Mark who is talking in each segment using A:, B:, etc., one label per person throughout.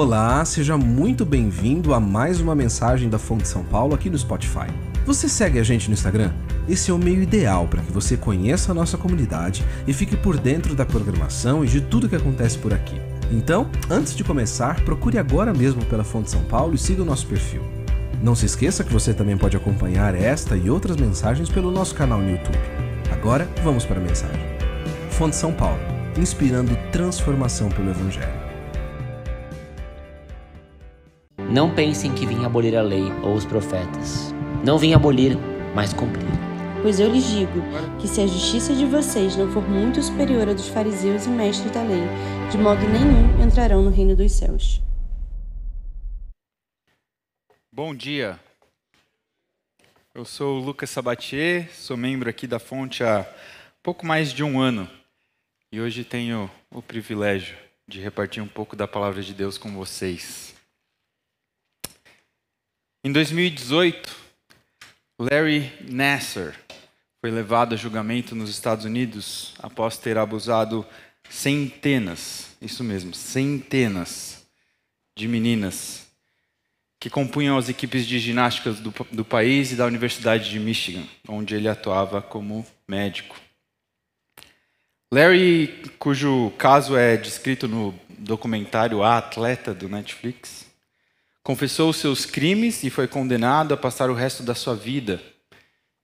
A: Olá, seja muito bem-vindo a mais uma mensagem da Fonte São Paulo aqui no Spotify. Você segue a gente no Instagram? Esse é o meio ideal para que você conheça a nossa comunidade e fique por dentro da programação e de tudo que acontece por aqui. Então, antes de começar, procure agora mesmo pela Fonte São Paulo e siga o nosso perfil. Não se esqueça que você também pode acompanhar esta e outras mensagens pelo nosso canal no YouTube. Agora, vamos para a mensagem. Fonte São Paulo, inspirando transformação pelo Evangelho.
B: Não pensem que vim abolir a lei ou os profetas. Não vim abolir, mas cumprir.
C: Pois eu lhes digo que se a justiça de vocês não for muito superior à dos fariseus e mestres da lei, de modo nenhum entrarão no reino dos céus.
D: Bom dia. Eu sou o Lucas Sabatier, sou membro aqui da Fonte há pouco mais de um ano e hoje tenho o privilégio de repartir um pouco da palavra de Deus com vocês. Em 2018, Larry Nasser foi levado a julgamento nos Estados Unidos após ter abusado centenas, isso mesmo, centenas de meninas que compunham as equipes de ginástica do, do país e da Universidade de Michigan, onde ele atuava como médico. Larry, cujo caso é descrito no documentário A Atleta do Netflix, confessou os seus crimes e foi condenado a passar o resto da sua vida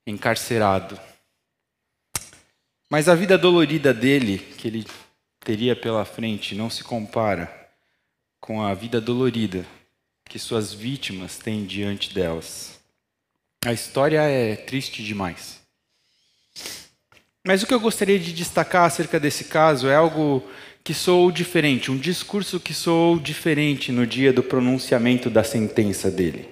D: encarcerado. Mas a vida dolorida dele, que ele teria pela frente, não se compara com a vida dolorida que suas vítimas têm diante delas. A história é triste demais. Mas o que eu gostaria de destacar acerca desse caso é algo que soou diferente, um discurso que soou diferente no dia do pronunciamento da sentença dele.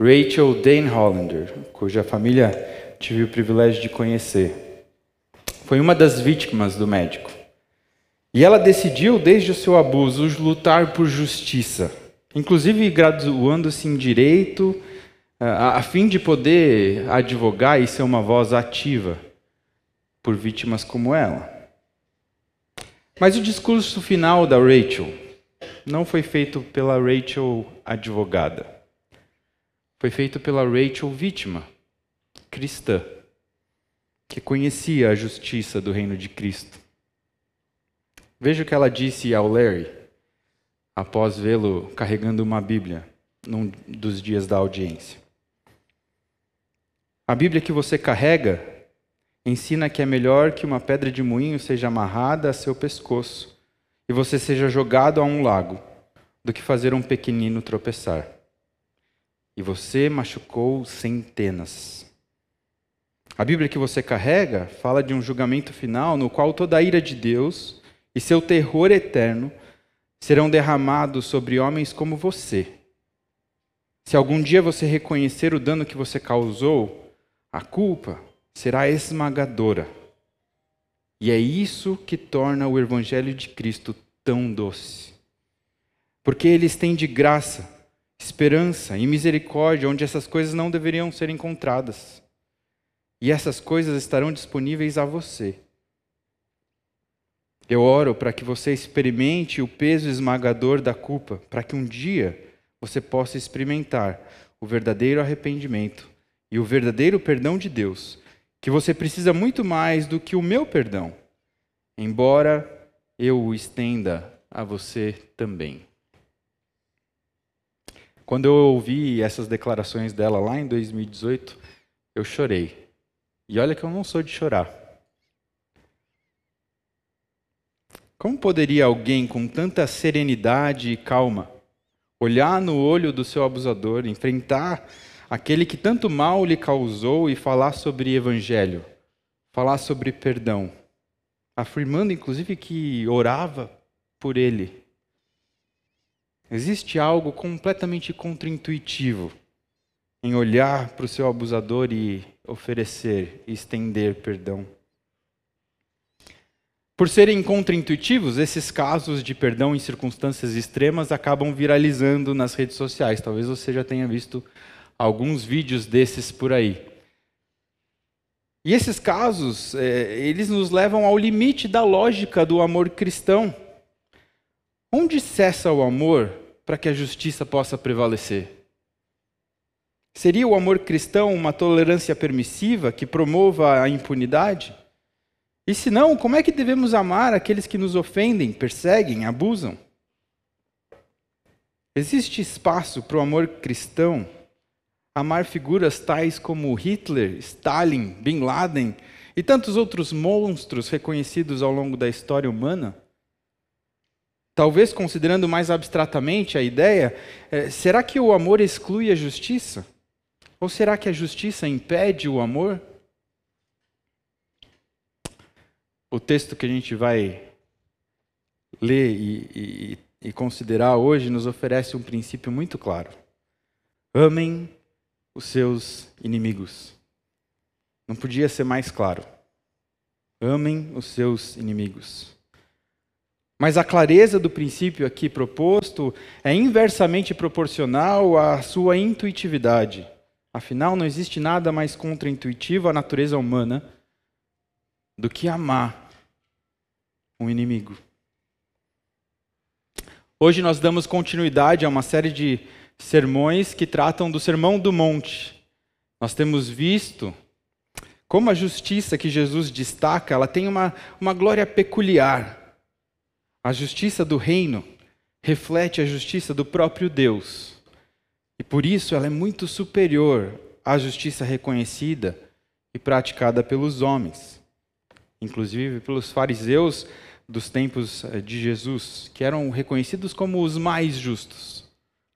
D: Rachel Dane Hollander, cuja família tive o privilégio de conhecer, foi uma das vítimas do médico. E ela decidiu, desde o seu abuso, lutar por justiça, inclusive graduando-se em direito, a fim de poder advogar e ser uma voz ativa por vítimas como ela. Mas o discurso final da Rachel não foi feito pela Rachel advogada. Foi feito pela Rachel vítima, cristã, que conhecia a justiça do reino de Cristo. Veja o que ela disse ao Larry, após vê-lo carregando uma Bíblia num dos dias da audiência. A Bíblia que você carrega ensina que é melhor que uma pedra de moinho seja amarrada a seu pescoço e você seja jogado a um lago, do que fazer um pequenino tropeçar. E você machucou centenas. A Bíblia que você carrega fala de um julgamento final no qual toda a ira de Deus e seu terror eterno serão derramados sobre homens como você. Se algum dia você reconhecer o dano que você causou, a culpa, será esmagadora. E é isso que torna o Evangelho de Cristo tão doce. Porque eles têm de graça, esperança e misericórdia onde essas coisas não deveriam ser encontradas. E essas coisas estarão disponíveis a você. Eu oro para que você experimente o peso esmagador da culpa, para que um dia você possa experimentar o verdadeiro arrependimento e o verdadeiro perdão de Deus que você precisa muito mais do que o meu perdão, embora eu o estenda a você também. Quando eu ouvi essas declarações dela lá em 2018, eu chorei. E olha que eu não sou de chorar. Como poderia alguém com tanta serenidade e calma olhar no olho do seu abusador, enfrentar aquele que tanto mal lhe causou e falar sobre evangelho, falar sobre perdão, afirmando inclusive que orava por ele. Existe algo completamente contraintuitivo em olhar para o seu abusador e oferecer e estender perdão. Por serem contraintuitivos, esses casos de perdão em circunstâncias extremas acabam viralizando nas redes sociais. Talvez você já tenha visto alguns vídeos desses por aí. E esses casos, é, eles nos levam ao limite da lógica do amor cristão. Onde cessa o amor para que a justiça possa prevalecer? Seria o amor cristão uma tolerância permissiva que promova a impunidade? E se não, como é que devemos amar aqueles que nos ofendem, perseguem, abusam? Existe espaço para o amor cristão amar figuras tais como Hitler, Stalin, Bin Laden e tantos outros monstros reconhecidos ao longo da história humana? Talvez considerando mais abstratamente a ideia, é, será que o amor exclui a justiça? Ou será que a justiça impede o amor? O texto que a gente vai ler e, e, e considerar hoje nos oferece um princípio muito claro. Amem os seus inimigos. Não podia ser mais claro. Amem os seus inimigos. Mas a clareza do princípio aqui proposto é inversamente proporcional à sua intuitividade. Afinal, não existe nada mais contraintuitivo à natureza humana do que amar um inimigo. Hoje nós damos continuidade a uma série de sermões que tratam do Sermão do Monte. Nós temos visto como a justiça que Jesus destaca, ela tem uma, uma glória peculiar. A justiça do reino reflete a justiça do próprio Deus. E por isso ela é muito superior à justiça reconhecida e praticada pelos homens, inclusive pelos fariseus dos tempos eh, de Jesus, que eram reconhecidos como os mais justos.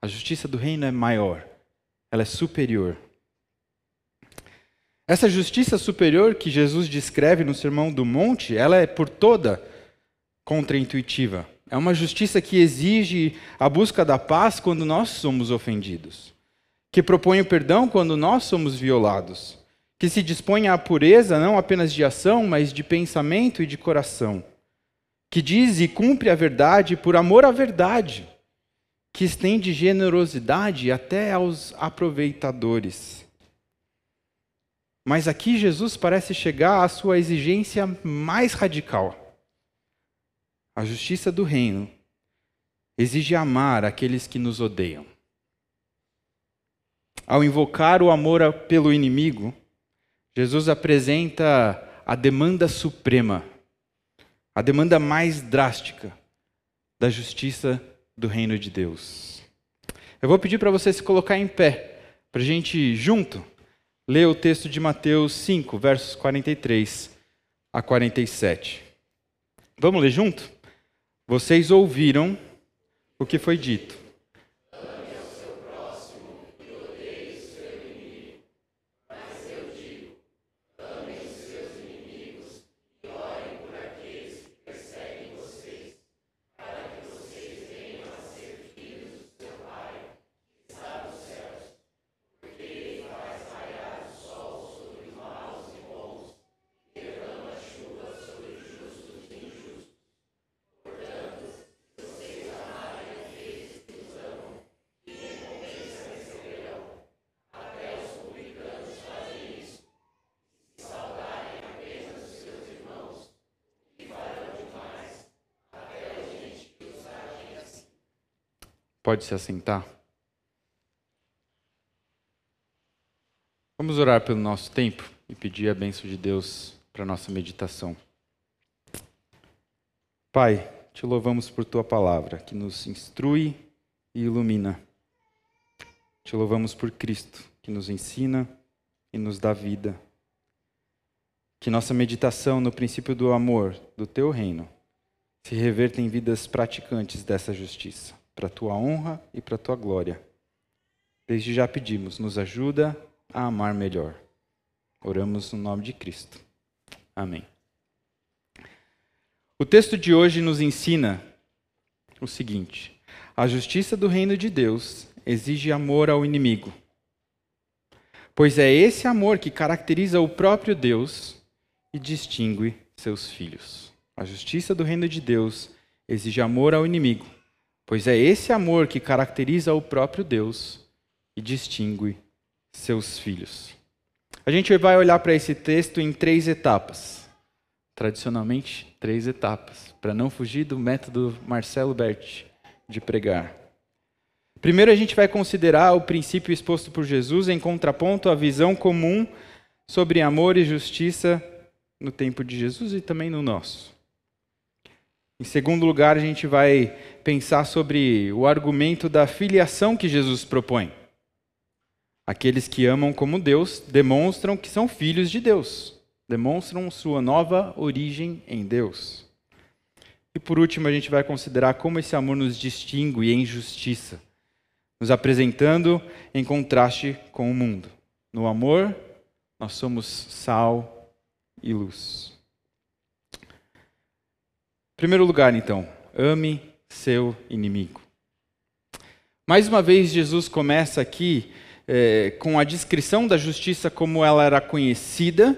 D: A justiça do reino é maior, ela é superior. Essa justiça superior que Jesus descreve no Sermão do Monte, ela é por toda contraintuitiva. É uma justiça que exige a busca da paz quando nós somos ofendidos, que propõe o perdão quando nós somos violados, que se dispõe à pureza não apenas de ação, mas de pensamento e de coração, que diz e cumpre a verdade por amor à verdade, que estende generosidade até aos aproveitadores. Mas aqui Jesus parece chegar à sua exigência mais radical. A justiça do reino exige amar aqueles que nos odeiam. Ao invocar o amor pelo inimigo, Jesus apresenta a demanda suprema, a demanda mais drástica da justiça do reino de Deus. Eu vou pedir para você se colocar em pé, para a gente junto ler o texto de Mateus 5, versos 43 a 47. Vamos ler junto? Vocês ouviram o que foi dito. Pode se assentar? Vamos orar pelo nosso tempo e pedir a bênção de Deus para nossa meditação. Pai, te louvamos por tua palavra, que nos instrui e ilumina. Te louvamos por Cristo, que nos ensina e nos dá vida. Que nossa meditação no princípio do amor do teu reino se reverta em vidas praticantes dessa justiça para a tua honra e para a tua glória. Desde já pedimos, nos ajuda a amar melhor. Oramos no nome de Cristo. Amém. O texto de hoje nos ensina o seguinte: a justiça do reino de Deus exige amor ao inimigo. Pois é esse amor que caracteriza o próprio Deus e distingue seus filhos. A justiça do reino de Deus exige amor ao inimigo pois é esse amor que caracteriza o próprio Deus e distingue seus filhos. A gente vai olhar para esse texto em três etapas. tradicionalmente, três etapas, para não fugir do método Marcelo Berti de pregar. Primeiro, a gente vai considerar o princípio exposto por Jesus em contraponto à visão comum sobre amor e justiça no tempo de Jesus e também no nosso. Em segundo lugar, a gente vai pensar sobre o argumento da filiação que Jesus propõe. Aqueles que amam como Deus demonstram que são filhos de Deus, demonstram sua nova origem em Deus. E por último, a gente vai considerar como esse amor nos distingue em justiça, nos apresentando em contraste com o mundo. No amor, nós somos sal e luz. Em primeiro lugar, então, ame seu inimigo. Mais uma vez, Jesus começa aqui é, com a descrição da justiça como ela era conhecida,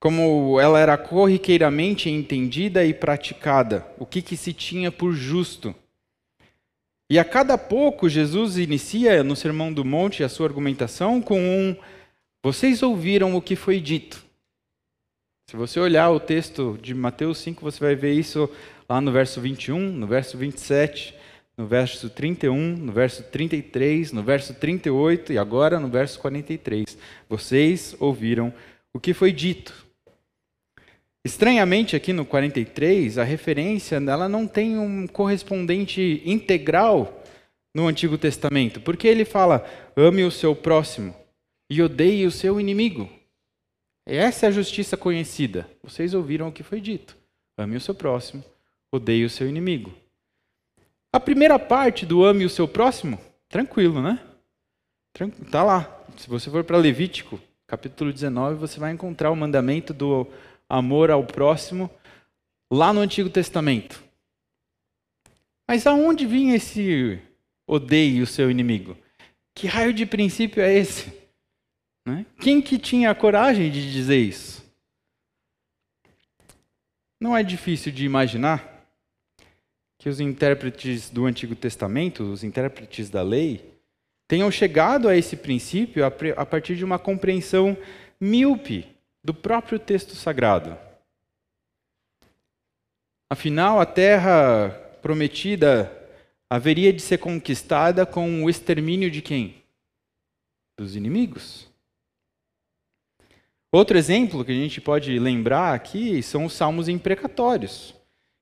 D: como ela era corriqueiramente entendida e praticada, o que, que se tinha por justo. E a cada pouco, Jesus inicia no Sermão do Monte a sua argumentação com um: Vocês ouviram o que foi dito. Se você olhar o texto de Mateus 5, você vai ver isso lá no verso 21, no verso 27, no verso 31, no verso 33, no verso 38 e agora no verso 43. Vocês ouviram o que foi dito. Estranhamente, aqui no 43, a referência ela não tem um correspondente integral no Antigo Testamento, porque ele fala: ame o seu próximo e odeie o seu inimigo. Essa é a justiça conhecida. Vocês ouviram o que foi dito. Ame o seu próximo, odeie o seu inimigo. A primeira parte do ame o seu próximo, tranquilo, né? Está lá. Se você for para Levítico, capítulo 19, você vai encontrar o mandamento do amor ao próximo lá no Antigo Testamento. Mas aonde vinha esse odeie o seu inimigo? Que raio de princípio é esse? Né? Quem que tinha a coragem de dizer isso? Não é difícil de imaginar que os intérpretes do Antigo Testamento, os intérpretes da lei, tenham chegado a esse princípio a partir de uma compreensão míope do próprio texto sagrado. Afinal, a terra prometida haveria de ser conquistada com o extermínio de quem? Dos inimigos. Outro exemplo que a gente pode lembrar aqui são os salmos imprecatórios,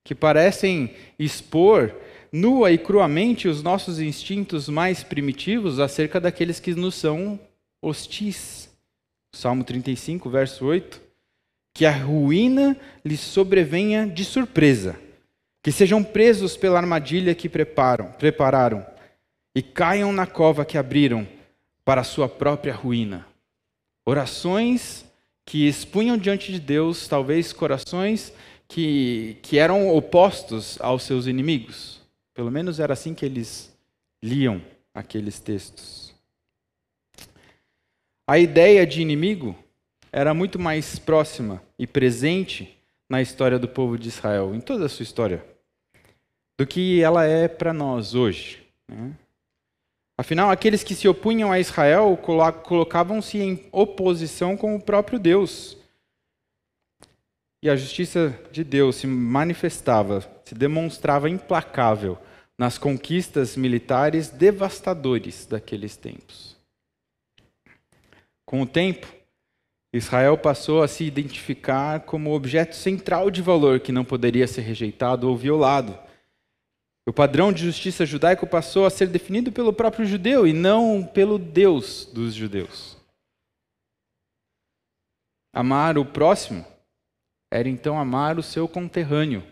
D: que parecem expor nua e cruamente os nossos instintos mais primitivos acerca daqueles que nos são hostis. Salmo 35, verso 8. Que a ruína lhes sobrevenha de surpresa, que sejam presos pela armadilha que preparam, prepararam e caiam na cova que abriram para a sua própria ruína. Orações que expunham diante de Deus talvez corações que, que eram opostos aos seus inimigos. Pelo menos era assim que eles liam aqueles textos. A ideia de inimigo era muito mais próxima e presente na história do povo de Israel, em toda a sua história, do que ela é para nós hoje. Né? Afinal, aqueles que se opunham a Israel colocavam-se em oposição com o próprio Deus. E a justiça de Deus se manifestava, se demonstrava implacável nas conquistas militares devastadores daqueles tempos. Com o tempo, Israel passou a se identificar como objeto central de valor que não poderia ser rejeitado ou violado. O padrão de justiça judaico passou a ser definido pelo próprio judeu e não pelo Deus dos judeus. Amar o próximo era então amar o seu conterrâneo,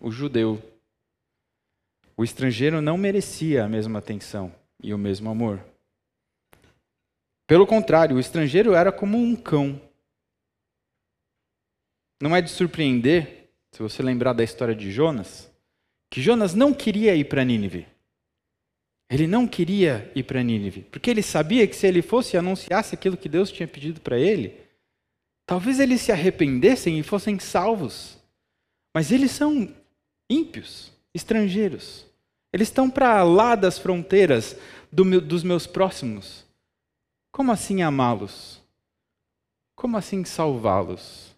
D: o judeu. O estrangeiro não merecia a mesma atenção e o mesmo amor. Pelo contrário, o estrangeiro era como um cão. Não é de surpreender, se você lembrar da história de Jonas, que Jonas não queria ir para Nínive. Ele não queria ir para Nínive, porque ele sabia que se ele fosse e anunciasse aquilo que Deus tinha pedido para ele, talvez eles se arrependessem e fossem salvos. Mas eles são ímpios, estrangeiros. Eles estão para lá das fronteiras do meu, dos meus próximos. Como assim amá-los? Como assim salvá-los?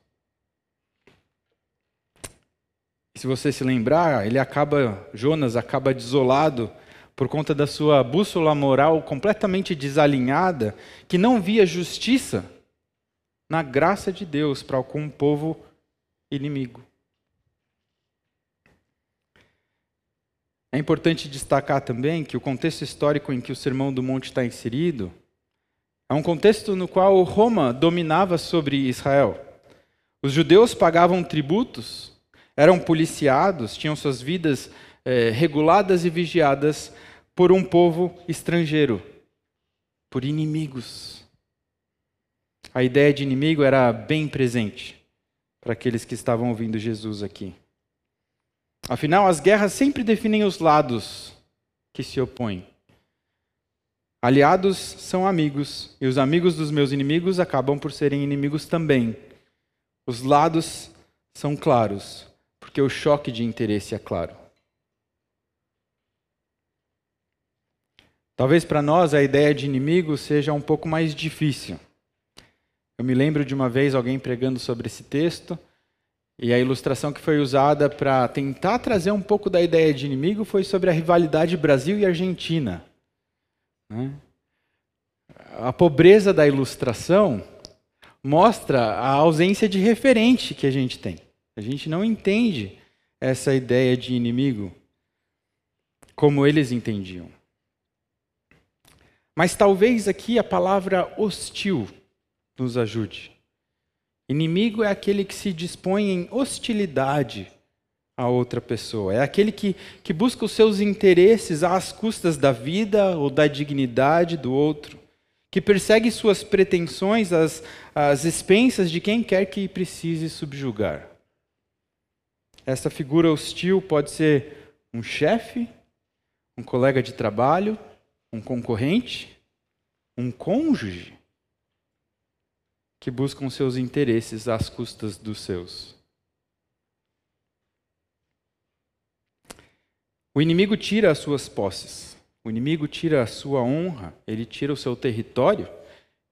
D: Se você se lembrar, ele acaba, Jonas acaba desolado por conta da sua bússola moral completamente desalinhada, que não via justiça na graça de Deus para algum povo inimigo. É importante destacar também que o contexto histórico em que o Sermão do Monte está inserido é um contexto no qual Roma dominava sobre Israel. Os judeus pagavam tributos, eram policiados, tinham suas vidas eh, reguladas e vigiadas por um povo estrangeiro, por inimigos. A ideia de inimigo era bem presente para aqueles que estavam ouvindo Jesus aqui. Afinal, as guerras sempre definem os lados que se opõem. Aliados são amigos, e os amigos dos meus inimigos acabam por serem inimigos também. Os lados são claros, porque o choque de interesse é claro. Talvez para nós a ideia de inimigo seja um pouco mais difícil. Eu me lembro de uma vez alguém pregando sobre esse texto, e a ilustração que foi usada para tentar trazer um pouco da ideia de inimigo foi sobre a rivalidade Brasil e Argentina. Né? A pobreza da ilustração mostra a ausência de referente que a gente tem. A gente não entende essa ideia de inimigo como eles entendiam. Mas talvez aqui a palavra hostil nos ajude. Inimigo é aquele que se dispõe em hostilidade a outra pessoa. É aquele que, que busca os seus interesses às custas da vida ou da dignidade do outro. Que persegue suas pretensões às, às expensas de quem quer que precise subjugar. Essa figura hostil pode ser um chefe, um colega de trabalho, um concorrente, um cônjuge que buscam seus interesses às custas dos seus. O inimigo tira as suas posses, o inimigo tira a sua honra, ele tira o seu território,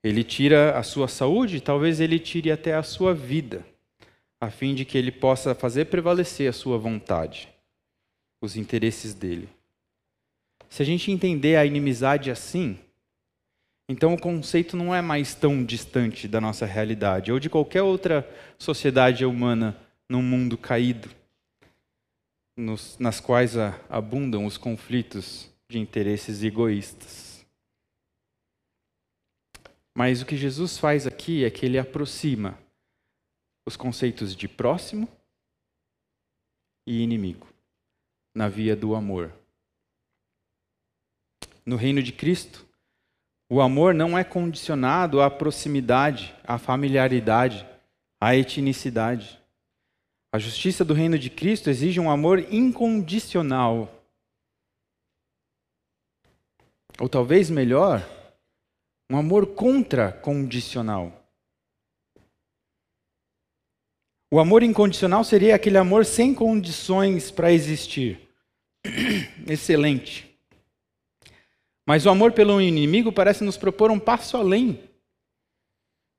D: ele tira a sua saúde, talvez ele tire até a sua vida, a fim de que ele possa fazer prevalecer a sua vontade, os interesses dele. Se a gente entender a inimizade assim, então o conceito não é mais tão distante da nossa realidade ou de qualquer outra sociedade humana num mundo caído, nos, nas quais a, abundam os conflitos de interesses egoístas. Mas o que Jesus faz aqui é que ele aproxima os conceitos de próximo e inimigo na via do amor. No reino de Cristo, o amor não é condicionado à proximidade, à familiaridade, à etnicidade. A justiça do reino de Cristo exige um amor incondicional. Ou talvez melhor, um amor contracondicional. O amor incondicional seria aquele amor sem condições para existir. Excelente. Mas o amor pelo inimigo parece nos propor um passo além.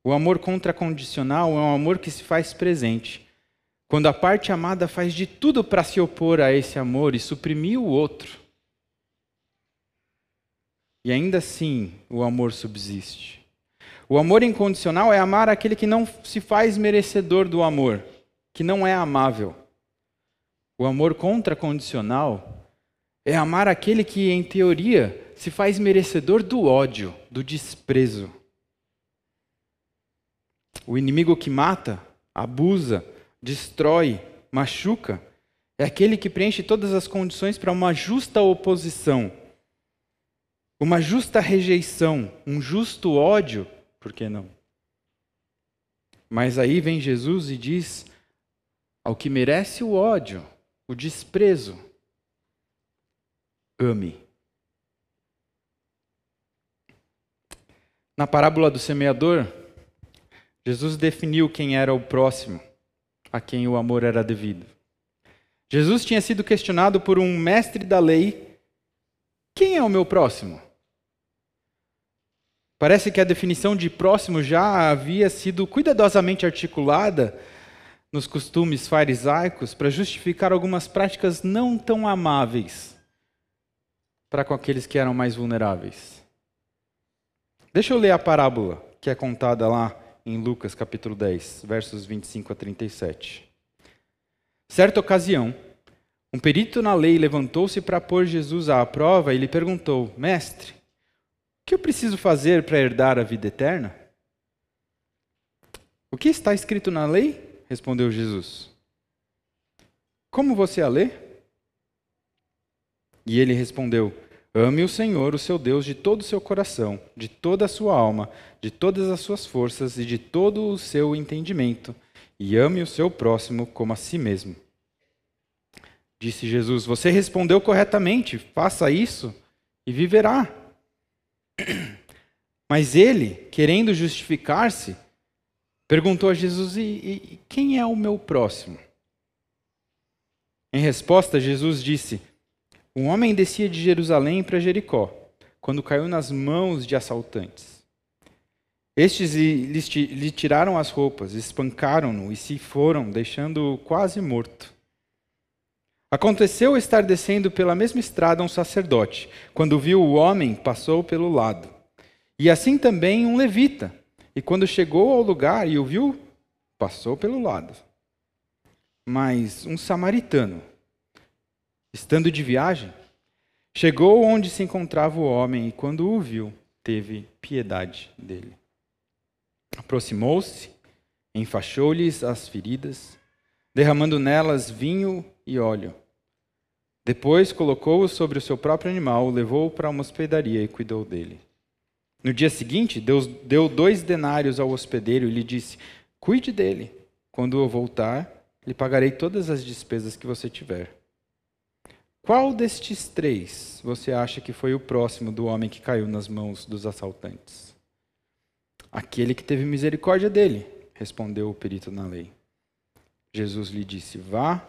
D: O amor contracondicional é um amor que se faz presente. Quando a parte amada faz de tudo para se opor a esse amor e suprimir o outro. E ainda assim o amor subsiste. O amor incondicional é amar aquele que não se faz merecedor do amor, que não é amável. O amor contracondicional é amar aquele que, em teoria, se faz merecedor do ódio, do desprezo. O inimigo que mata, abusa, destrói, machuca, é aquele que preenche todas as condições para uma justa oposição, uma justa rejeição, um justo ódio, por que não? Mas aí vem Jesus e diz ao que merece o ódio, o desprezo, ame. Na parábola do semeador, Jesus definiu quem era o próximo, a quem o amor era devido. Jesus tinha sido questionado por um mestre da lei: quem é o meu próximo? Parece que a definição de próximo já havia sido cuidadosamente articulada nos costumes farisaicos para justificar algumas práticas não tão amáveis para com aqueles que eram mais vulneráveis. Deixa eu ler a parábola que é contada lá em Lucas capítulo 10, versos 25 a 37. Certa ocasião, um perito na lei levantou-se para pôr Jesus à prova e lhe perguntou: Mestre, que eu preciso fazer para herdar a vida eterna? O que está escrito na lei? respondeu Jesus. Como você a lê? E ele respondeu: Ame o Senhor, o seu Deus, de todo o seu coração, de toda a sua alma, de todas as suas forças e de todo o seu entendimento, e ame o seu próximo como a si mesmo. Disse Jesus: Você respondeu corretamente, faça isso e viverá. Mas ele, querendo justificar-se, perguntou a Jesus: e, e quem é o meu próximo? Em resposta, Jesus disse: Um homem descia de Jerusalém para Jericó, quando caiu nas mãos de assaltantes. Estes lhe tiraram as roupas, espancaram-no e se foram, deixando-o quase morto. Aconteceu estar descendo pela mesma estrada um sacerdote. Quando viu o homem, passou pelo lado. E assim também um levita e quando chegou ao lugar e o viu, passou pelo lado. Mas um samaritano, estando de viagem, chegou onde se encontrava o homem e, quando o viu, teve piedade dele. Aproximou-se, enfaixou-lhes as feridas, derramando nelas vinho e óleo. Depois colocou-o sobre o seu próprio animal, levou-o para uma hospedaria e cuidou dele. No dia seguinte, Deus deu dois denários ao hospedeiro e lhe disse: Cuide dele. Quando eu voltar, lhe pagarei todas as despesas que você tiver. Qual destes três você acha que foi o próximo do homem que caiu nas mãos dos assaltantes? Aquele que teve misericórdia dele, respondeu o perito na lei. Jesus lhe disse: Vá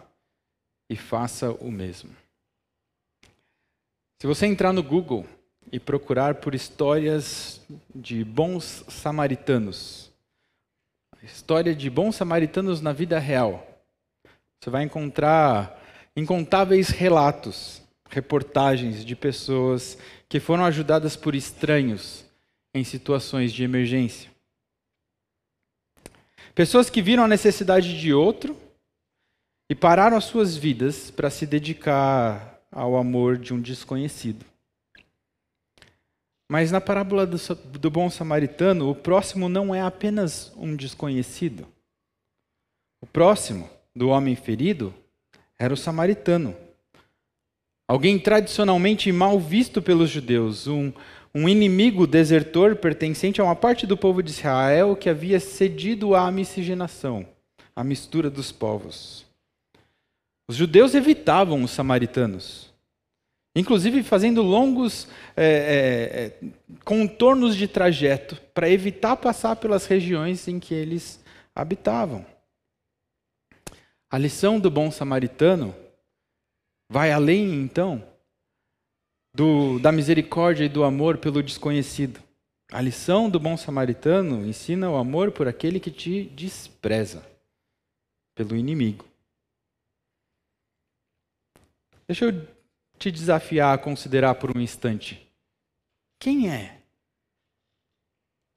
D: e faça o mesmo. Se você entrar no Google e procurar por histórias de bons samaritanos. História de bons samaritanos na vida real. Você vai encontrar incontáveis relatos, reportagens de pessoas que foram ajudadas por estranhos em situações de emergência. Pessoas que viram a necessidade de outro e pararam as suas vidas para se dedicar ao amor de um desconhecido. Mas na parábola do, do bom samaritano, o próximo não é apenas um desconhecido. O próximo do homem ferido era o samaritano. Alguém tradicionalmente mal visto pelos judeus, um, um inimigo desertor pertencente a uma parte do povo de Israel que havia cedido à miscigenação, à mistura dos povos. Os judeus evitavam os samaritanos inclusive fazendo longos é, é, é, contornos de trajeto para evitar passar pelas regiões em que eles habitavam. A lição do bom samaritano vai além, então, do, da misericórdia e do amor pelo desconhecido. A lição do bom samaritano ensina o amor por aquele que te despreza, pelo inimigo. Deixa eu te desafiar a considerar por um instante: quem é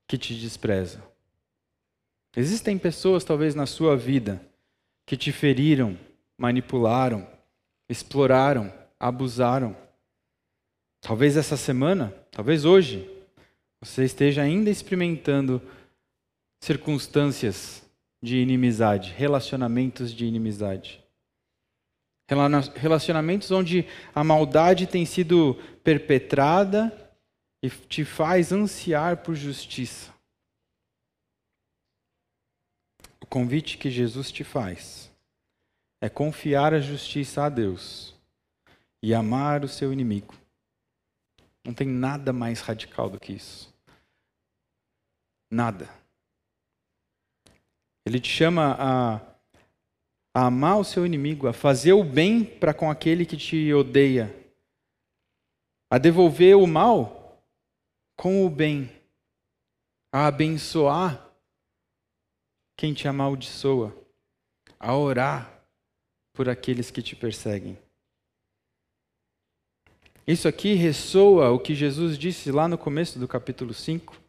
D: que te despreza? Existem pessoas, talvez na sua vida, que te feriram, manipularam, exploraram, abusaram. Talvez essa semana, talvez hoje, você esteja ainda experimentando circunstâncias de inimizade, relacionamentos de inimizade. Relacionamentos onde a maldade tem sido perpetrada e te faz ansiar por justiça. O convite que Jesus te faz é confiar a justiça a Deus e amar o seu inimigo. Não tem nada mais radical do que isso. Nada. Ele te chama a a amar o seu inimigo, a fazer o bem para com aquele que te odeia, a devolver o mal com o bem, a abençoar quem te amaldiçoa, a orar por aqueles que te perseguem. Isso aqui ressoa o que Jesus disse lá no começo do capítulo 5,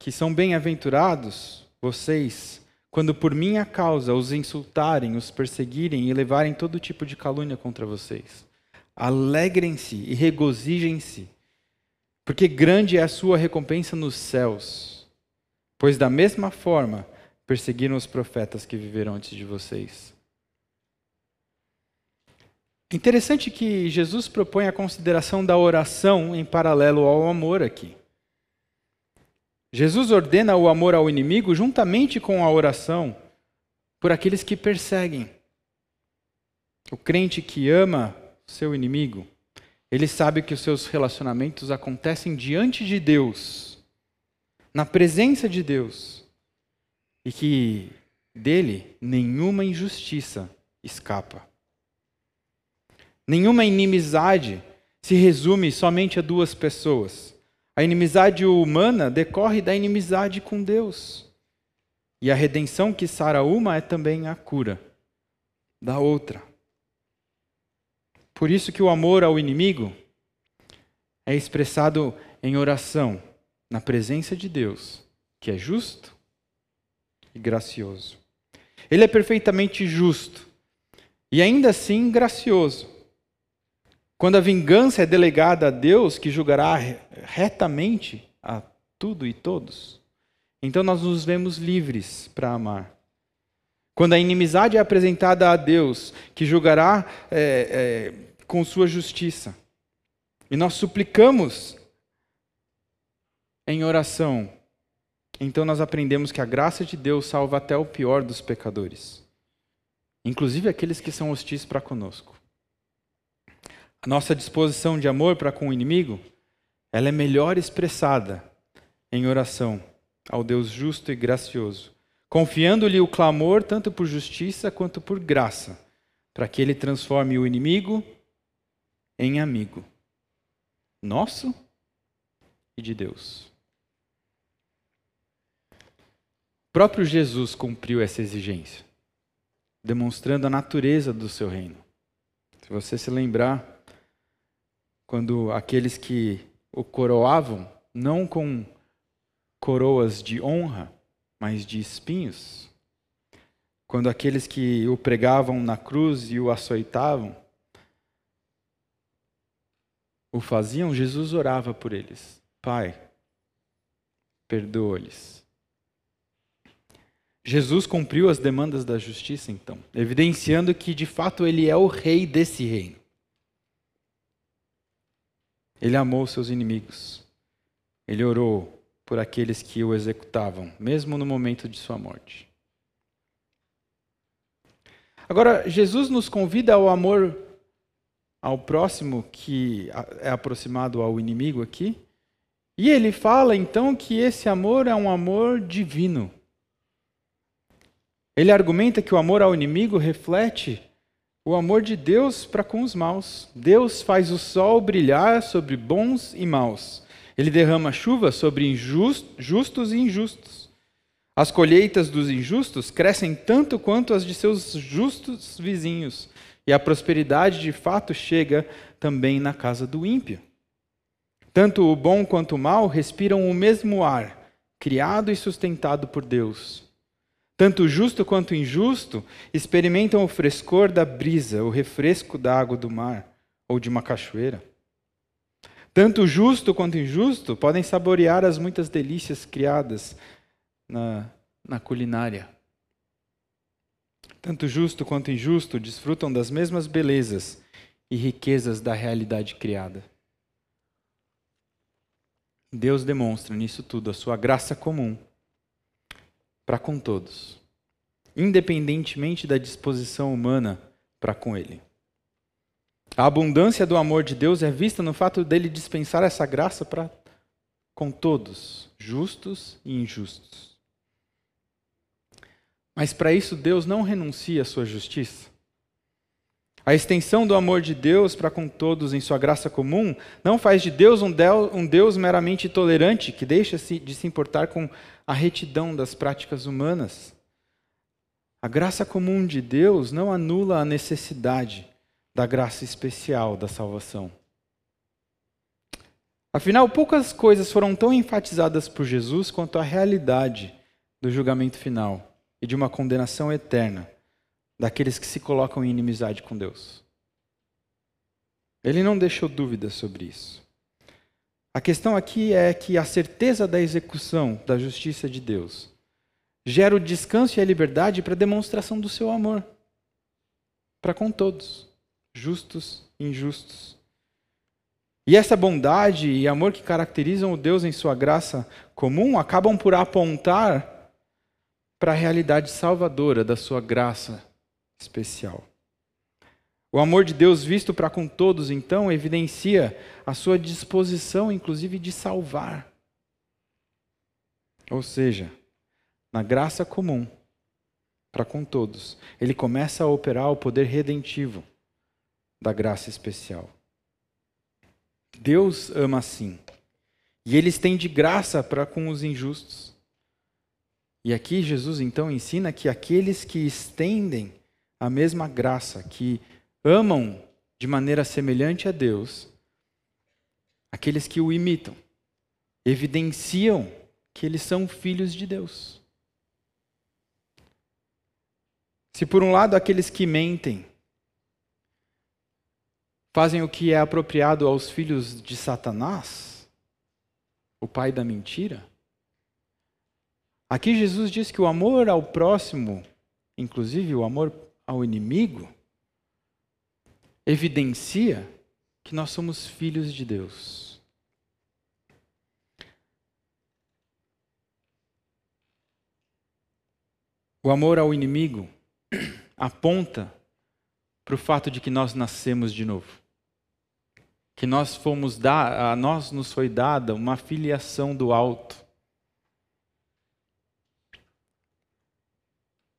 D: que são bem-aventurados vocês quando por minha causa os insultarem, os perseguirem e levarem todo tipo de calúnia contra vocês. Alegrem-se e regozijem-se, porque grande é a sua recompensa nos céus. Pois da mesma forma perseguiram os profetas que viveram antes de vocês. Interessante que Jesus propõe a consideração da oração em paralelo ao amor aqui. Jesus ordena o amor ao inimigo juntamente com a oração por aqueles que perseguem. O crente que ama seu inimigo, ele sabe que os seus relacionamentos acontecem diante de Deus, na presença de Deus, e que dele nenhuma injustiça escapa. Nenhuma inimizade se resume somente a duas pessoas. A inimizade humana decorre da inimizade com Deus. E a redenção que sara uma é também a cura da outra. Por isso que o amor ao inimigo é expressado em oração, na presença de Deus, que é justo e gracioso. Ele é perfeitamente justo e ainda assim gracioso. Quando a vingança é delegada a Deus, que julgará retamente a tudo e todos, então nós nos vemos livres para amar. Quando a inimizade é apresentada a Deus, que julgará é, é, com sua justiça, e nós suplicamos em oração, então nós aprendemos que a graça de Deus salva até o pior dos pecadores, inclusive aqueles que são hostis para conosco. A nossa disposição de amor para com o inimigo, ela é melhor expressada em oração ao Deus justo e gracioso, confiando-lhe o clamor tanto por justiça quanto por graça, para que ele transforme o inimigo em amigo, nosso e de Deus. O próprio Jesus cumpriu essa exigência, demonstrando a natureza do seu reino. Se você se lembrar, quando aqueles que o coroavam, não com coroas de honra, mas de espinhos, quando aqueles que o pregavam na cruz e o açoitavam, o faziam, Jesus orava por eles. Pai, perdoa-lhes. Jesus cumpriu as demandas da justiça, então, evidenciando que de fato ele é o rei desse reino. Ele amou seus inimigos. Ele orou por aqueles que o executavam, mesmo no momento de sua morte. Agora, Jesus nos convida ao amor ao próximo que é aproximado ao inimigo aqui. E ele fala então que esse amor é um amor divino. Ele argumenta que o amor ao inimigo reflete o amor de Deus para com os maus. Deus faz o sol brilhar sobre bons e maus. Ele derrama chuva sobre injust, justos e injustos. As colheitas dos injustos crescem tanto quanto as de seus justos vizinhos, e a prosperidade de fato chega também na casa do ímpio. Tanto o bom quanto o mal respiram o mesmo ar, criado e sustentado por Deus. Tanto justo quanto injusto experimentam o frescor da brisa, o refresco da água do mar ou de uma cachoeira. Tanto justo quanto injusto podem saborear as muitas delícias criadas na, na culinária. Tanto justo quanto injusto desfrutam das mesmas belezas e riquezas da realidade criada. Deus demonstra nisso tudo a sua graça comum para com todos, independentemente da disposição humana para com ele. A abundância do amor de Deus é vista no fato dele dispensar essa graça para com todos, justos e injustos. Mas para isso Deus não renuncia à sua justiça. A extensão do amor de Deus para com todos em sua graça comum não faz de Deus um Deus, meramente tolerante que deixa de se importar com a retidão das práticas humanas. A graça comum de Deus não anula a necessidade da graça especial da salvação. Afinal, poucas coisas foram tão enfatizadas por Jesus quanto a realidade do julgamento final e de uma condenação eterna daqueles que se colocam em inimizade com Deus. Ele não deixou dúvidas sobre isso. A questão aqui é que a certeza da execução da justiça de Deus gera o descanso e a liberdade para a demonstração do seu amor para com todos, justos e injustos. E essa bondade e amor que caracterizam o Deus em sua graça comum acabam por apontar para a realidade salvadora da sua graça especial. O amor de Deus visto para com todos, então, evidencia a sua disposição, inclusive, de salvar. Ou seja, na graça comum, para com todos, ele começa a operar o poder redentivo da graça especial. Deus ama assim. E ele estende graça para com os injustos. E aqui Jesus então ensina que aqueles que estendem a mesma graça, que amam de maneira semelhante a Deus, aqueles que o imitam, evidenciam que eles são filhos de Deus. Se por um lado aqueles que mentem fazem o que é apropriado aos filhos de Satanás, o pai da mentira, aqui Jesus diz que o amor ao próximo, inclusive o amor ao inimigo, evidencia que nós somos filhos de Deus. O amor ao inimigo aponta para o fato de que nós nascemos de novo. Que nós fomos da, a nós nos foi dada uma filiação do alto.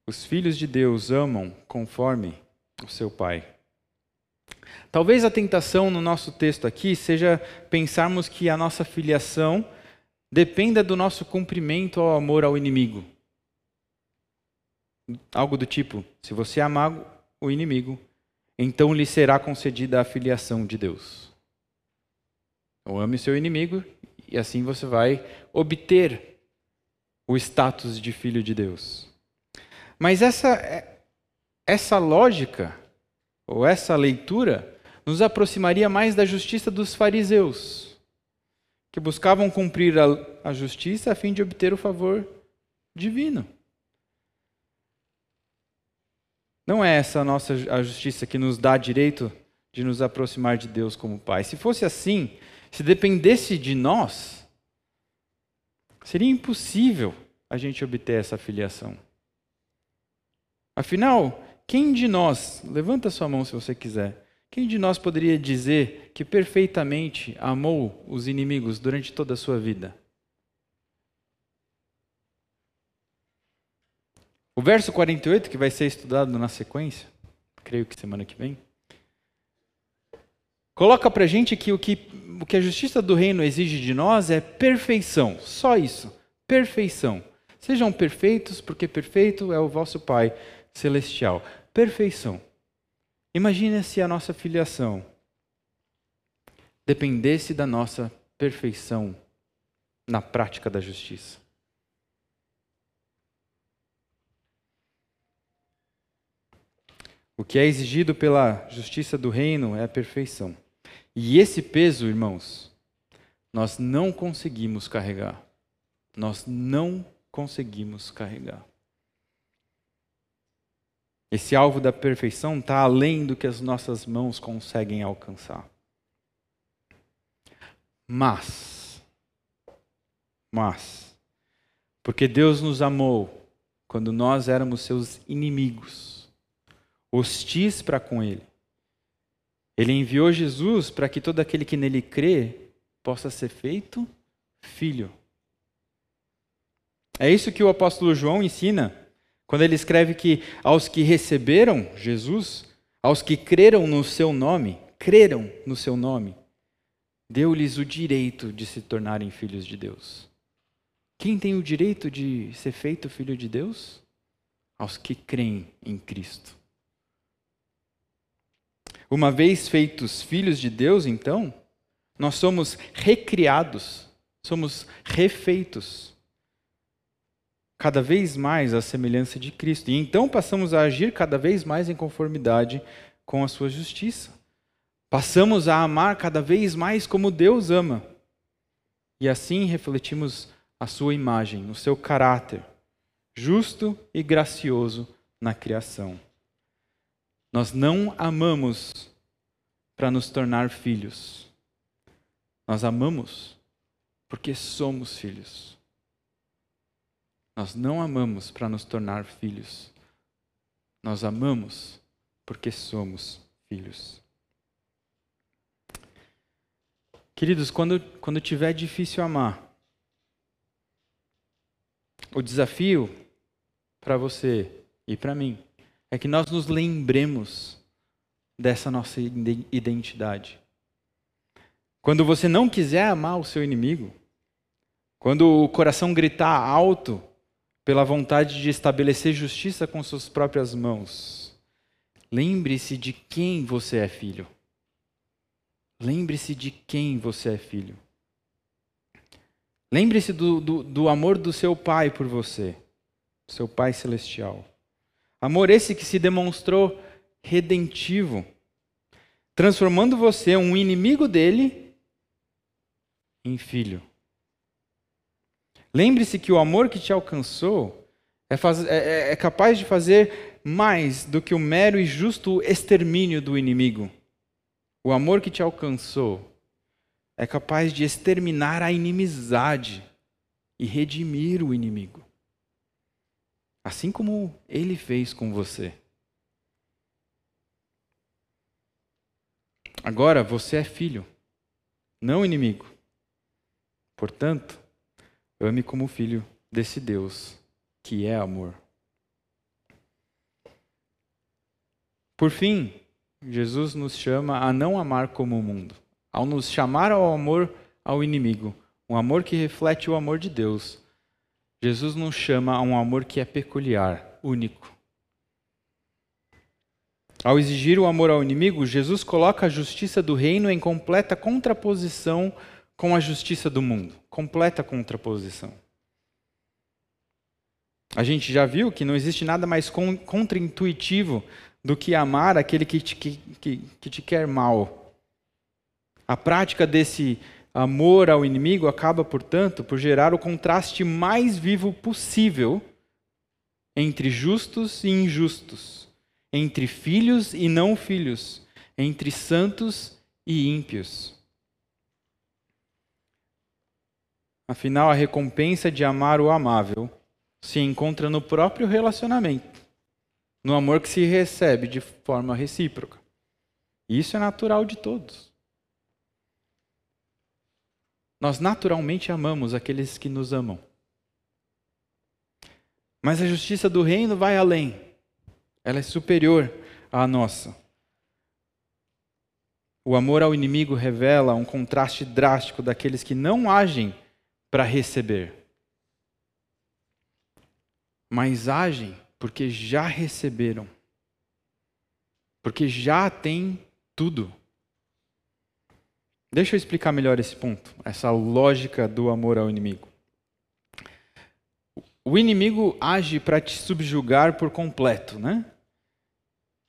D: Os filhos de Deus amam conforme o seu pai. Talvez a tentação no nosso texto aqui seja pensarmos que a nossa filiação dependa do nosso cumprimento ao amor ao inimigo. Algo do tipo: se você amar o inimigo, então lhe será concedida a filiação de Deus. Então, ame seu inimigo e assim você vai obter o status de filho de Deus. Mas essa, essa lógica, ou essa leitura, nos aproximaria mais da justiça dos fariseus, que buscavam cumprir a, a justiça a fim de obter o favor divino. Não é essa a nossa a justiça que nos dá direito de nos aproximar de Deus como Pai. Se fosse assim, se dependesse de nós, seria impossível a gente obter essa filiação. Afinal, quem de nós, levanta sua mão se você quiser, quem de nós poderia dizer que perfeitamente amou os inimigos durante toda a sua vida? O verso 48, que vai ser estudado na sequência, creio que semana que vem, coloca para gente que o, que o que a justiça do reino exige de nós é perfeição, só isso, perfeição. Sejam perfeitos, porque perfeito é o vosso Pai celestial. Perfeição. Imagine se a nossa filiação dependesse da nossa perfeição na prática da justiça. O que é exigido pela justiça do reino é a perfeição. E esse peso, irmãos, nós não conseguimos carregar. Nós não conseguimos carregar. Esse alvo da perfeição está além do que as nossas mãos conseguem alcançar. Mas, mas, porque Deus nos amou quando nós éramos seus inimigos, hostis para com Ele, Ele enviou Jesus para que todo aquele que nele crê possa ser feito filho. É isso que o apóstolo João ensina quando ele escreve que aos que receberam Jesus, aos que creram no seu nome, creram no seu nome, deu-lhes o direito de se tornarem filhos de Deus. Quem tem o direito de ser feito filho de Deus? aos que creem em Cristo. Uma vez feitos filhos de Deus, então, nós somos recriados, somos refeitos cada vez mais à semelhança de Cristo. E então passamos a agir cada vez mais em conformidade com a sua justiça. Passamos a amar cada vez mais como Deus ama. E assim refletimos a sua imagem, o seu caráter, justo e gracioso na criação. Nós não amamos para nos tornar filhos. Nós amamos porque somos filhos. Nós não amamos para nos tornar filhos. Nós amamos porque somos filhos. Queridos, quando, quando tiver difícil amar, o desafio para você e para mim é que nós nos lembremos dessa nossa identidade. Quando você não quiser amar o seu inimigo, quando o coração gritar alto pela vontade de estabelecer justiça com suas próprias mãos, lembre-se de quem você é filho. Lembre-se de quem você é filho. Lembre-se do, do, do, amor do seu Pai por você, seu Pai Celestial. Amor esse que se demonstrou redentivo, transformando você, um inimigo dele, em filho. Lembre-se que o amor que te alcançou é, faz, é, é, é capaz de fazer mais do que o mero e justo extermínio do inimigo. O amor que te alcançou é capaz de exterminar a inimizade e redimir o inimigo. Assim como ele fez com você. Agora você é filho, não inimigo. Portanto, ame como filho desse Deus que é amor. Por fim, Jesus nos chama a não amar como o mundo, ao nos chamar ao amor ao inimigo, um amor que reflete o amor de Deus. Jesus nos chama a um amor que é peculiar, único. Ao exigir o amor ao inimigo, Jesus coloca a justiça do reino em completa contraposição com a justiça do mundo. Completa contraposição. A gente já viu que não existe nada mais contraintuitivo do que amar aquele que te, que, que, que te quer mal. A prática desse amor ao inimigo acaba, portanto, por gerar o contraste mais vivo possível entre justos e injustos, entre filhos e não filhos, entre santos e ímpios. Afinal, a recompensa de amar o amável se encontra no próprio relacionamento no amor que se recebe de forma recíproca. Isso é natural de todos. Nós naturalmente amamos aqueles que nos amam. Mas a justiça do reino vai além. Ela é superior à nossa. O amor ao inimigo revela um contraste drástico daqueles que não agem para receber, mas agem porque já receberam. Porque já têm tudo. Deixa eu explicar melhor esse ponto, essa lógica do amor ao inimigo. O inimigo age para te subjugar por completo, né?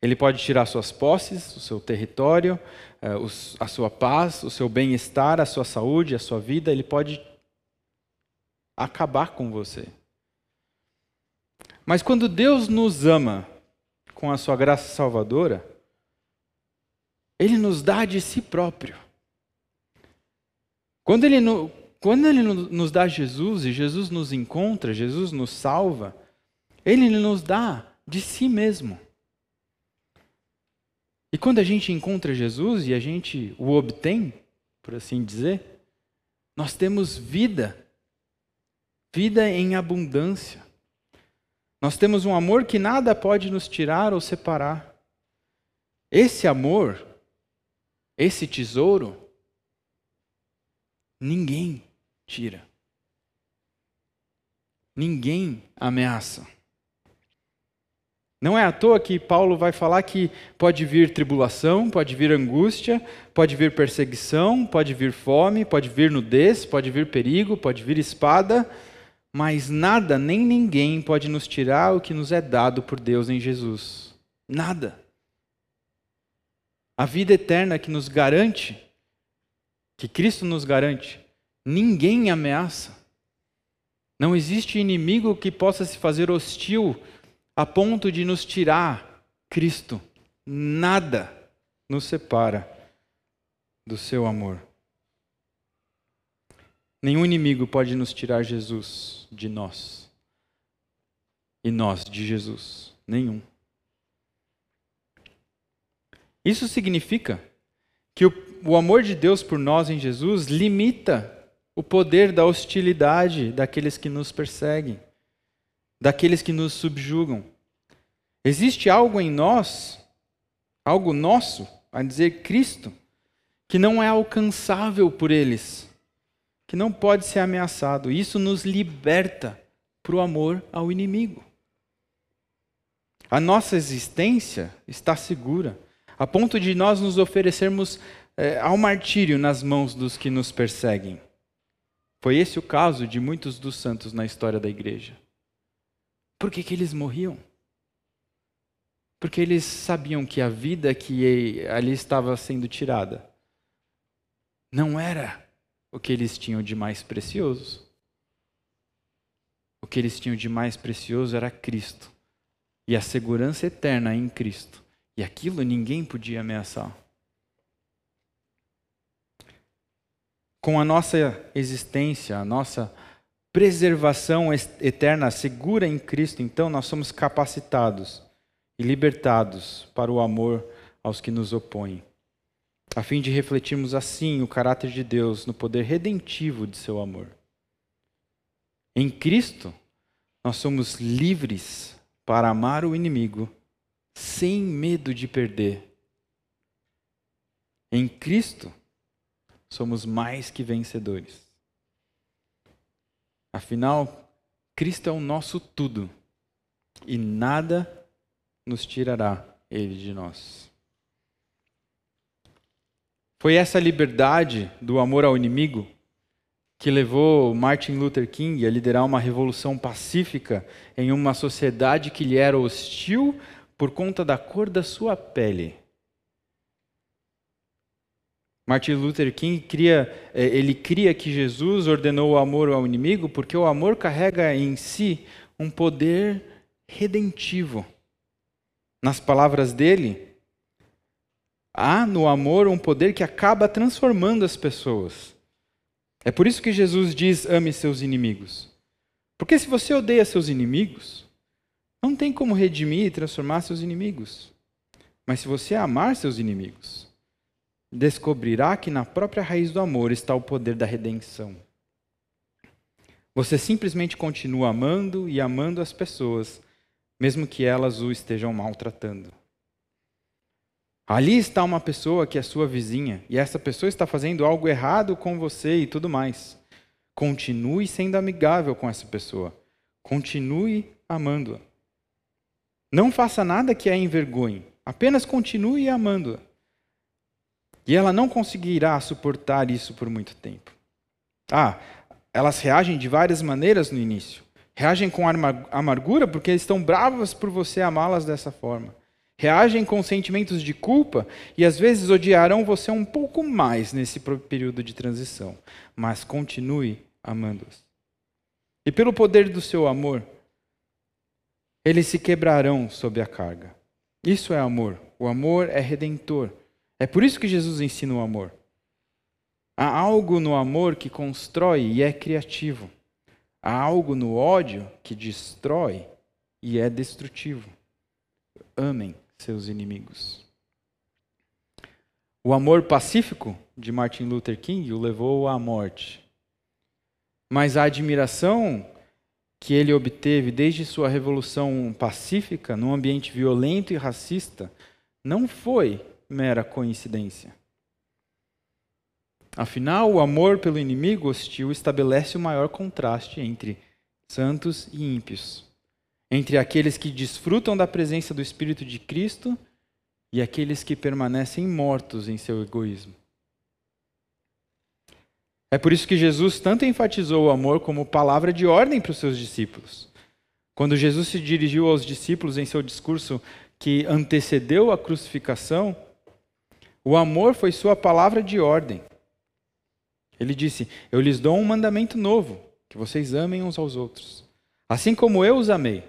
D: Ele pode tirar suas posses, o seu território, eh, a sua paz, o seu bem-estar, a sua saúde, a sua vida, ele pode acabar com você. Mas quando Deus nos ama com a sua graça salvadora, Ele nos dá de si próprio. Quando Ele, quando ele nos dá Jesus e Jesus nos encontra, Jesus nos salva, Ele nos dá de si mesmo. E quando a gente encontra Jesus e a gente o obtém, por assim dizer, nós temos vida, vida em abundância. Nós temos um amor que nada pode nos tirar ou separar. Esse amor, esse tesouro, ninguém tira. Ninguém ameaça. Não é à toa que Paulo vai falar que pode vir tribulação, pode vir angústia, pode vir perseguição, pode vir fome, pode vir nudez, pode vir perigo, pode vir espada, mas nada nem ninguém pode nos tirar o que nos é dado por Deus em Jesus. Nada. A vida eterna que nos garante, que Cristo nos garante, ninguém ameaça. Não existe inimigo que possa se fazer hostil a ponto de nos tirar Cristo. Nada nos separa do seu amor. Nenhum inimigo pode nos tirar Jesus de nós. E nós de Jesus. Nenhum. Isso significa que o, o amor de Deus por nós em Jesus limita o poder da hostilidade daqueles que nos perseguem daqueles que nos subjugam. Existe algo em nós, algo nosso, a dizer Cristo, que não é alcançável por eles, que não pode ser ameaçado. Isso nos liberta para o amor ao inimigo. A nossa existência está segura, a ponto de nós nos oferecermos é, ao martírio nas mãos dos que nos perseguem. Foi esse o caso de muitos dos santos na história da igreja. Por que, que eles morriam? Porque eles sabiam que a vida que ali estava sendo tirada não era o que eles tinham de mais precioso. O que eles tinham de mais precioso era Cristo e a segurança eterna em Cristo. E aquilo ninguém podia ameaçar. Com a nossa existência, a nossa preservação eterna segura em Cristo, então nós somos capacitados e libertados para o amor aos que nos opõem, a fim de refletirmos assim o caráter de Deus no poder redentivo de seu amor. Em Cristo, nós somos livres para amar o inimigo sem medo de perder. Em Cristo, somos mais que vencedores. Afinal, Cristo é o nosso tudo e nada nos tirará ele de nós. Foi essa liberdade do amor ao inimigo que levou Martin Luther King a liderar uma revolução pacífica em uma sociedade que lhe era hostil por conta da cor da sua pele. Martin Luther King cria, é, ele cria que Jesus ordenou o amor ao inimigo porque o amor carrega em si um poder redentivo. Nas palavras dele, há no amor um poder que acaba transformando as pessoas. É por isso que Jesus diz: ame seus inimigos. Porque se você odeia seus inimigos, não tem como redimir e transformar seus inimigos. Mas se você amar seus inimigos, descobrirá que na própria raiz do amor está o poder da redenção. Você simplesmente continua amando e amando as pessoas, mesmo que elas o estejam maltratando. Ali está uma pessoa que é sua vizinha, e essa pessoa está fazendo algo errado com você e tudo mais. Continue sendo amigável com essa pessoa. Continue amando-a. Não faça nada que a envergonhe. Apenas continue amando-a. E ela não conseguirá suportar isso por muito tempo. Ah, elas reagem de várias maneiras no início. Reagem com amargura porque estão bravas por você amá-las dessa forma. Reagem com sentimentos de culpa e às vezes odiarão você um pouco mais nesse período de transição. Mas continue amando-as. E pelo poder do seu amor, eles se quebrarão sob a carga. Isso é amor. O amor é redentor. É por isso que Jesus ensina o amor. Há algo no amor que constrói e é criativo. Há algo no ódio que destrói e é destrutivo. Amem seus inimigos. O amor pacífico de Martin Luther King o levou à morte. Mas a admiração que ele obteve desde sua revolução pacífica, num ambiente violento e racista, não foi mera coincidência. Afinal, o amor pelo inimigo hostil estabelece o maior contraste entre santos e ímpios, entre aqueles que desfrutam da presença do Espírito de Cristo e aqueles que permanecem mortos em seu egoísmo. É por isso que Jesus tanto enfatizou o amor como palavra de ordem para os seus discípulos. Quando Jesus se dirigiu aos discípulos em seu discurso que antecedeu a crucificação, o amor foi sua palavra de ordem. Ele disse: Eu lhes dou um mandamento novo, que vocês amem uns aos outros. Assim como eu os amei,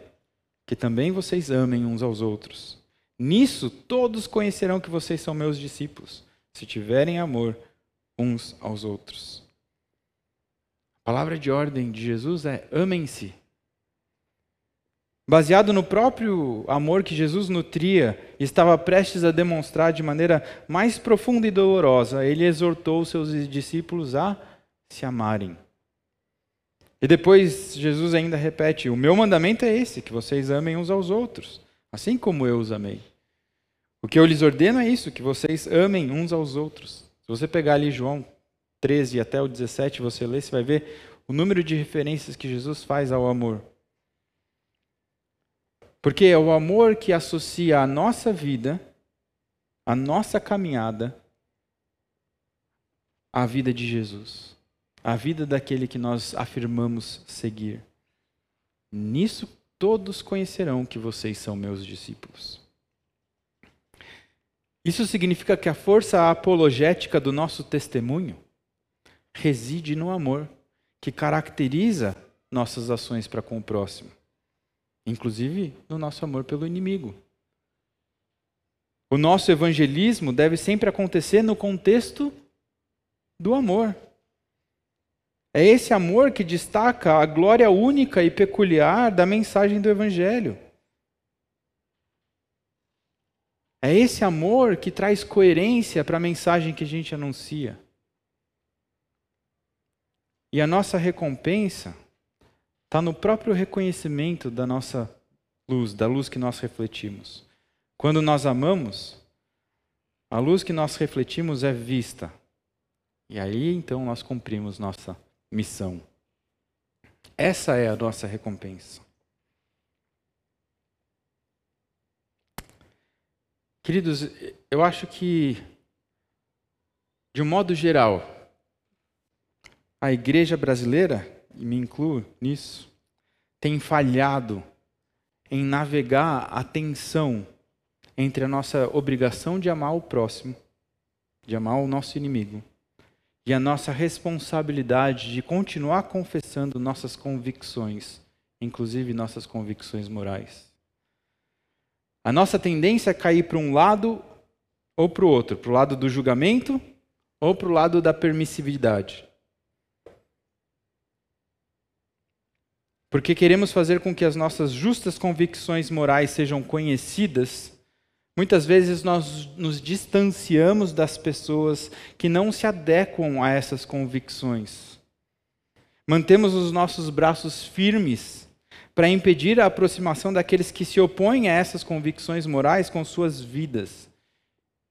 D: que também vocês amem uns aos outros. Nisso todos conhecerão que vocês são meus discípulos, se tiverem amor uns aos outros. A palavra de ordem de Jesus é: amem-se. Baseado no próprio amor que Jesus nutria e estava prestes a demonstrar de maneira mais profunda e dolorosa, ele exortou seus discípulos a se amarem. E depois Jesus ainda repete: O meu mandamento é esse, que vocês amem uns aos outros, assim como eu os amei. O que eu lhes ordeno é isso, que vocês amem uns aos outros. Se você pegar ali João 13 até o 17, você lê, você vai ver o número de referências que Jesus faz ao amor. Porque é o amor que associa a nossa vida, a nossa caminhada, à vida de Jesus, à vida daquele que nós afirmamos seguir. Nisso todos conhecerão que vocês são meus discípulos. Isso significa que a força apologética do nosso testemunho reside no amor que caracteriza nossas ações para com o próximo inclusive no nosso amor pelo inimigo. O nosso evangelismo deve sempre acontecer no contexto do amor. É esse amor que destaca a glória única e peculiar da mensagem do Evangelho. É esse amor que traz coerência para a mensagem que a gente anuncia. E a nossa recompensa está no próprio reconhecimento da nossa luz, da luz que nós refletimos. Quando nós amamos, a luz que nós refletimos é vista. E aí então nós cumprimos nossa missão. Essa é a nossa recompensa. Queridos, eu acho que, de um modo geral, a igreja brasileira e me incluo nisso, tem falhado em navegar a tensão entre a nossa obrigação de amar o próximo, de amar o nosso inimigo, e a nossa responsabilidade de continuar confessando nossas convicções, inclusive nossas convicções morais. A nossa tendência é cair para um lado ou para o outro, para o lado do julgamento ou para o lado da permissividade. porque queremos fazer com que as nossas justas convicções morais sejam conhecidas, muitas vezes nós nos distanciamos das pessoas que não se adequam a essas convicções. Mantemos os nossos braços firmes para impedir a aproximação daqueles que se opõem a essas convicções morais com suas vidas.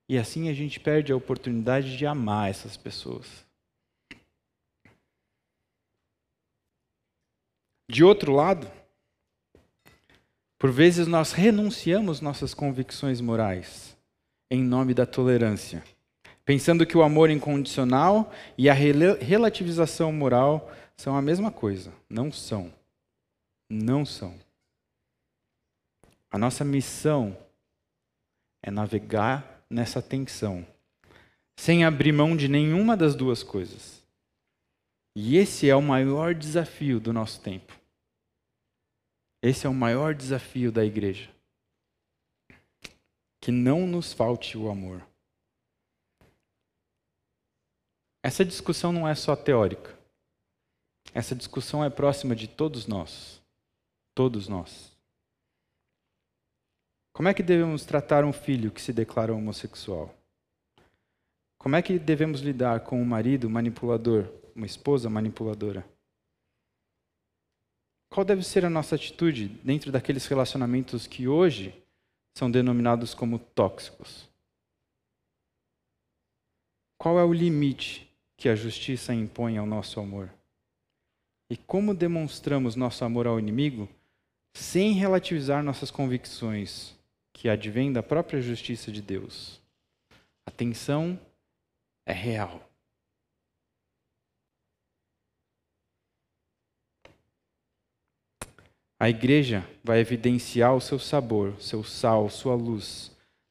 D: E assim a gente perde a oportunidade de amar essas pessoas. De outro lado, por vezes nós renunciamos nossas convicções morais em nome da tolerância, pensando que o amor incondicional e a relativização moral são a mesma coisa. Não são. Não são. A nossa missão é navegar nessa tensão, sem abrir mão de nenhuma das duas coisas. E esse é o maior desafio do nosso tempo. Esse é o maior desafio da igreja. Que não nos falte o amor. Essa discussão não é só teórica. Essa discussão é próxima de todos nós. Todos nós. Como é que devemos tratar um filho que se declara homossexual? Como é que devemos lidar com um marido manipulador uma esposa manipuladora? Qual deve ser a nossa atitude dentro daqueles relacionamentos que hoje são denominados como tóxicos? Qual é o limite que a justiça impõe ao nosso amor? E como demonstramos nosso amor ao inimigo sem relativizar nossas convicções, que advêm da própria justiça de Deus. A tensão é real. A igreja vai evidenciar o seu sabor, seu sal, sua luz,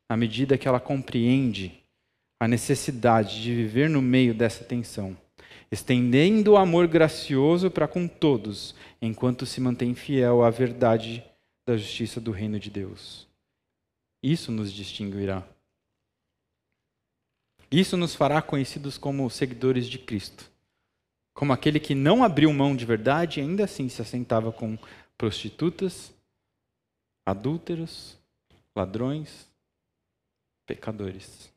D: à medida que ela compreende a necessidade de viver no meio dessa tensão, estendendo o amor gracioso para com todos, enquanto se mantém fiel à verdade da justiça do reino de Deus. Isso nos distinguirá. Isso nos fará conhecidos como seguidores de Cristo. Como aquele que não abriu mão de verdade e ainda assim se assentava com prostitutas, adúlteros, ladrões, pecadores.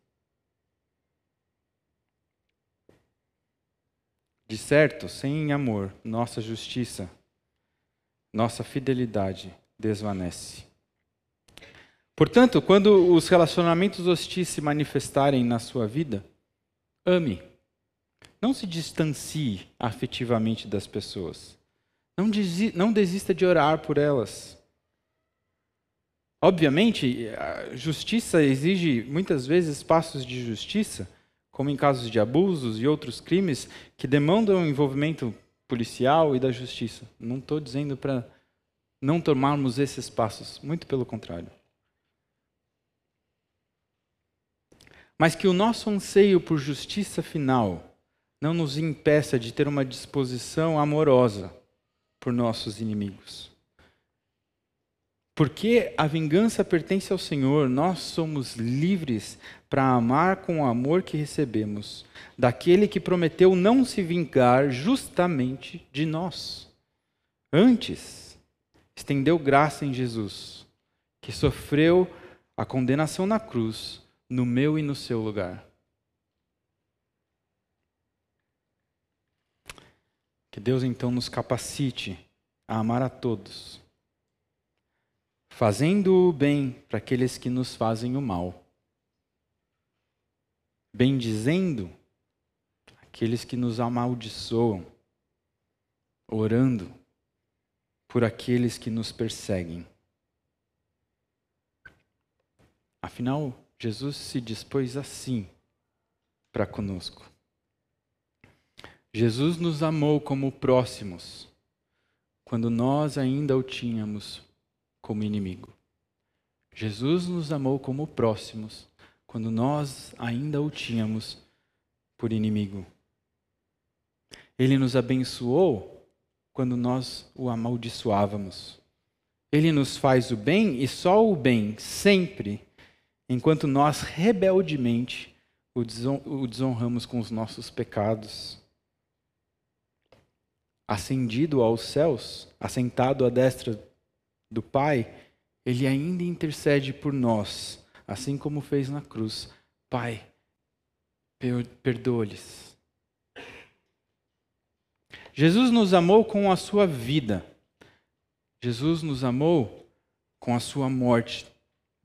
D: De certo, sem amor, nossa justiça, nossa fidelidade desvanece. Portanto, quando os relacionamentos hostis se manifestarem na sua vida, ame. Não se distancie afetivamente das pessoas. Não, não desista de orar por elas. Obviamente, a justiça exige muitas vezes passos de justiça, como em casos de abusos e outros crimes que demandam envolvimento policial e da justiça. Não estou dizendo para não tomarmos esses passos, muito pelo contrário. Mas que o nosso anseio por justiça final não nos impeça de ter uma disposição amorosa por nossos inimigos. Porque a vingança pertence ao Senhor, nós somos livres para amar com o amor que recebemos, daquele que prometeu não se vingar justamente de nós. Antes, estendeu graça em Jesus, que sofreu a condenação na cruz no meu e no seu lugar. Que Deus então nos capacite a amar a todos, fazendo o bem para aqueles que nos fazem o mal, bendizendo aqueles que nos amaldiçoam, orando por aqueles que nos perseguem. Afinal, Jesus se dispôs assim para conosco. Jesus nos amou como próximos, quando nós ainda o tínhamos como inimigo. Jesus nos amou como próximos, quando nós ainda o tínhamos por inimigo. Ele nos abençoou quando nós o amaldiçoávamos. Ele nos faz o bem e só o bem, sempre enquanto nós rebeldemente o desonramos com os nossos pecados. Ascendido aos céus, assentado à destra do Pai, ele ainda intercede por nós, assim como fez na cruz. Pai, perdoa-lhes. Jesus nos amou com a sua vida. Jesus nos amou com a sua morte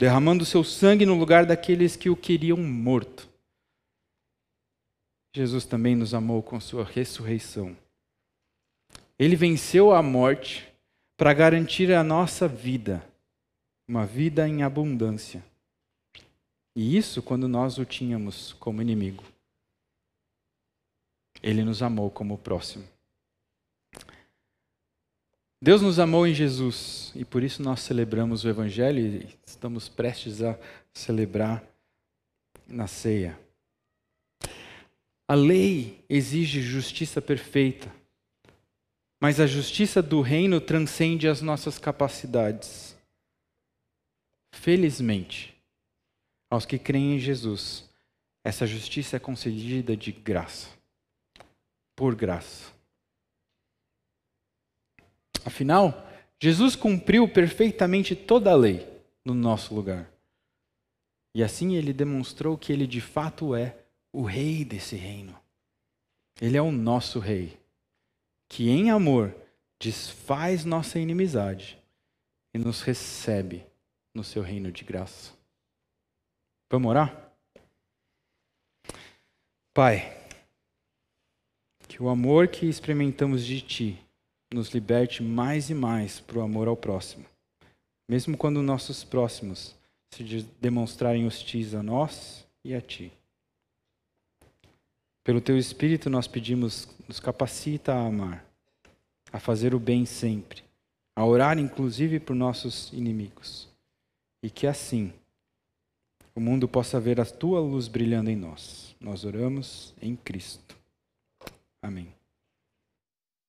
D: derramando seu sangue no lugar daqueles que o queriam morto. Jesus também nos amou com sua ressurreição. Ele venceu a morte para garantir a nossa vida, uma vida em abundância. E isso quando nós o tínhamos como inimigo. Ele nos amou como próximo. Deus nos amou em Jesus e por isso nós celebramos o Evangelho e estamos prestes a celebrar na ceia. A lei exige justiça perfeita, mas a justiça do reino transcende as nossas capacidades. Felizmente, aos que creem em Jesus, essa justiça é concedida de graça, por graça. Afinal, Jesus cumpriu perfeitamente toda a lei no nosso lugar. E assim ele demonstrou que ele de fato é o rei desse reino. Ele é o nosso rei, que em amor desfaz nossa inimizade e nos recebe no seu reino de graça. Vamos orar? Pai, que o amor que experimentamos de Ti nos liberte mais e mais para o amor ao próximo. mesmo quando nossos próximos se demonstrarem hostis a nós e a Ti. Pelo Teu Espírito nós pedimos, nos capacita a amar, a fazer o bem sempre, a orar inclusive por nossos inimigos, e que assim o mundo possa ver a Tua luz brilhando em nós. Nós oramos em Cristo. Amém.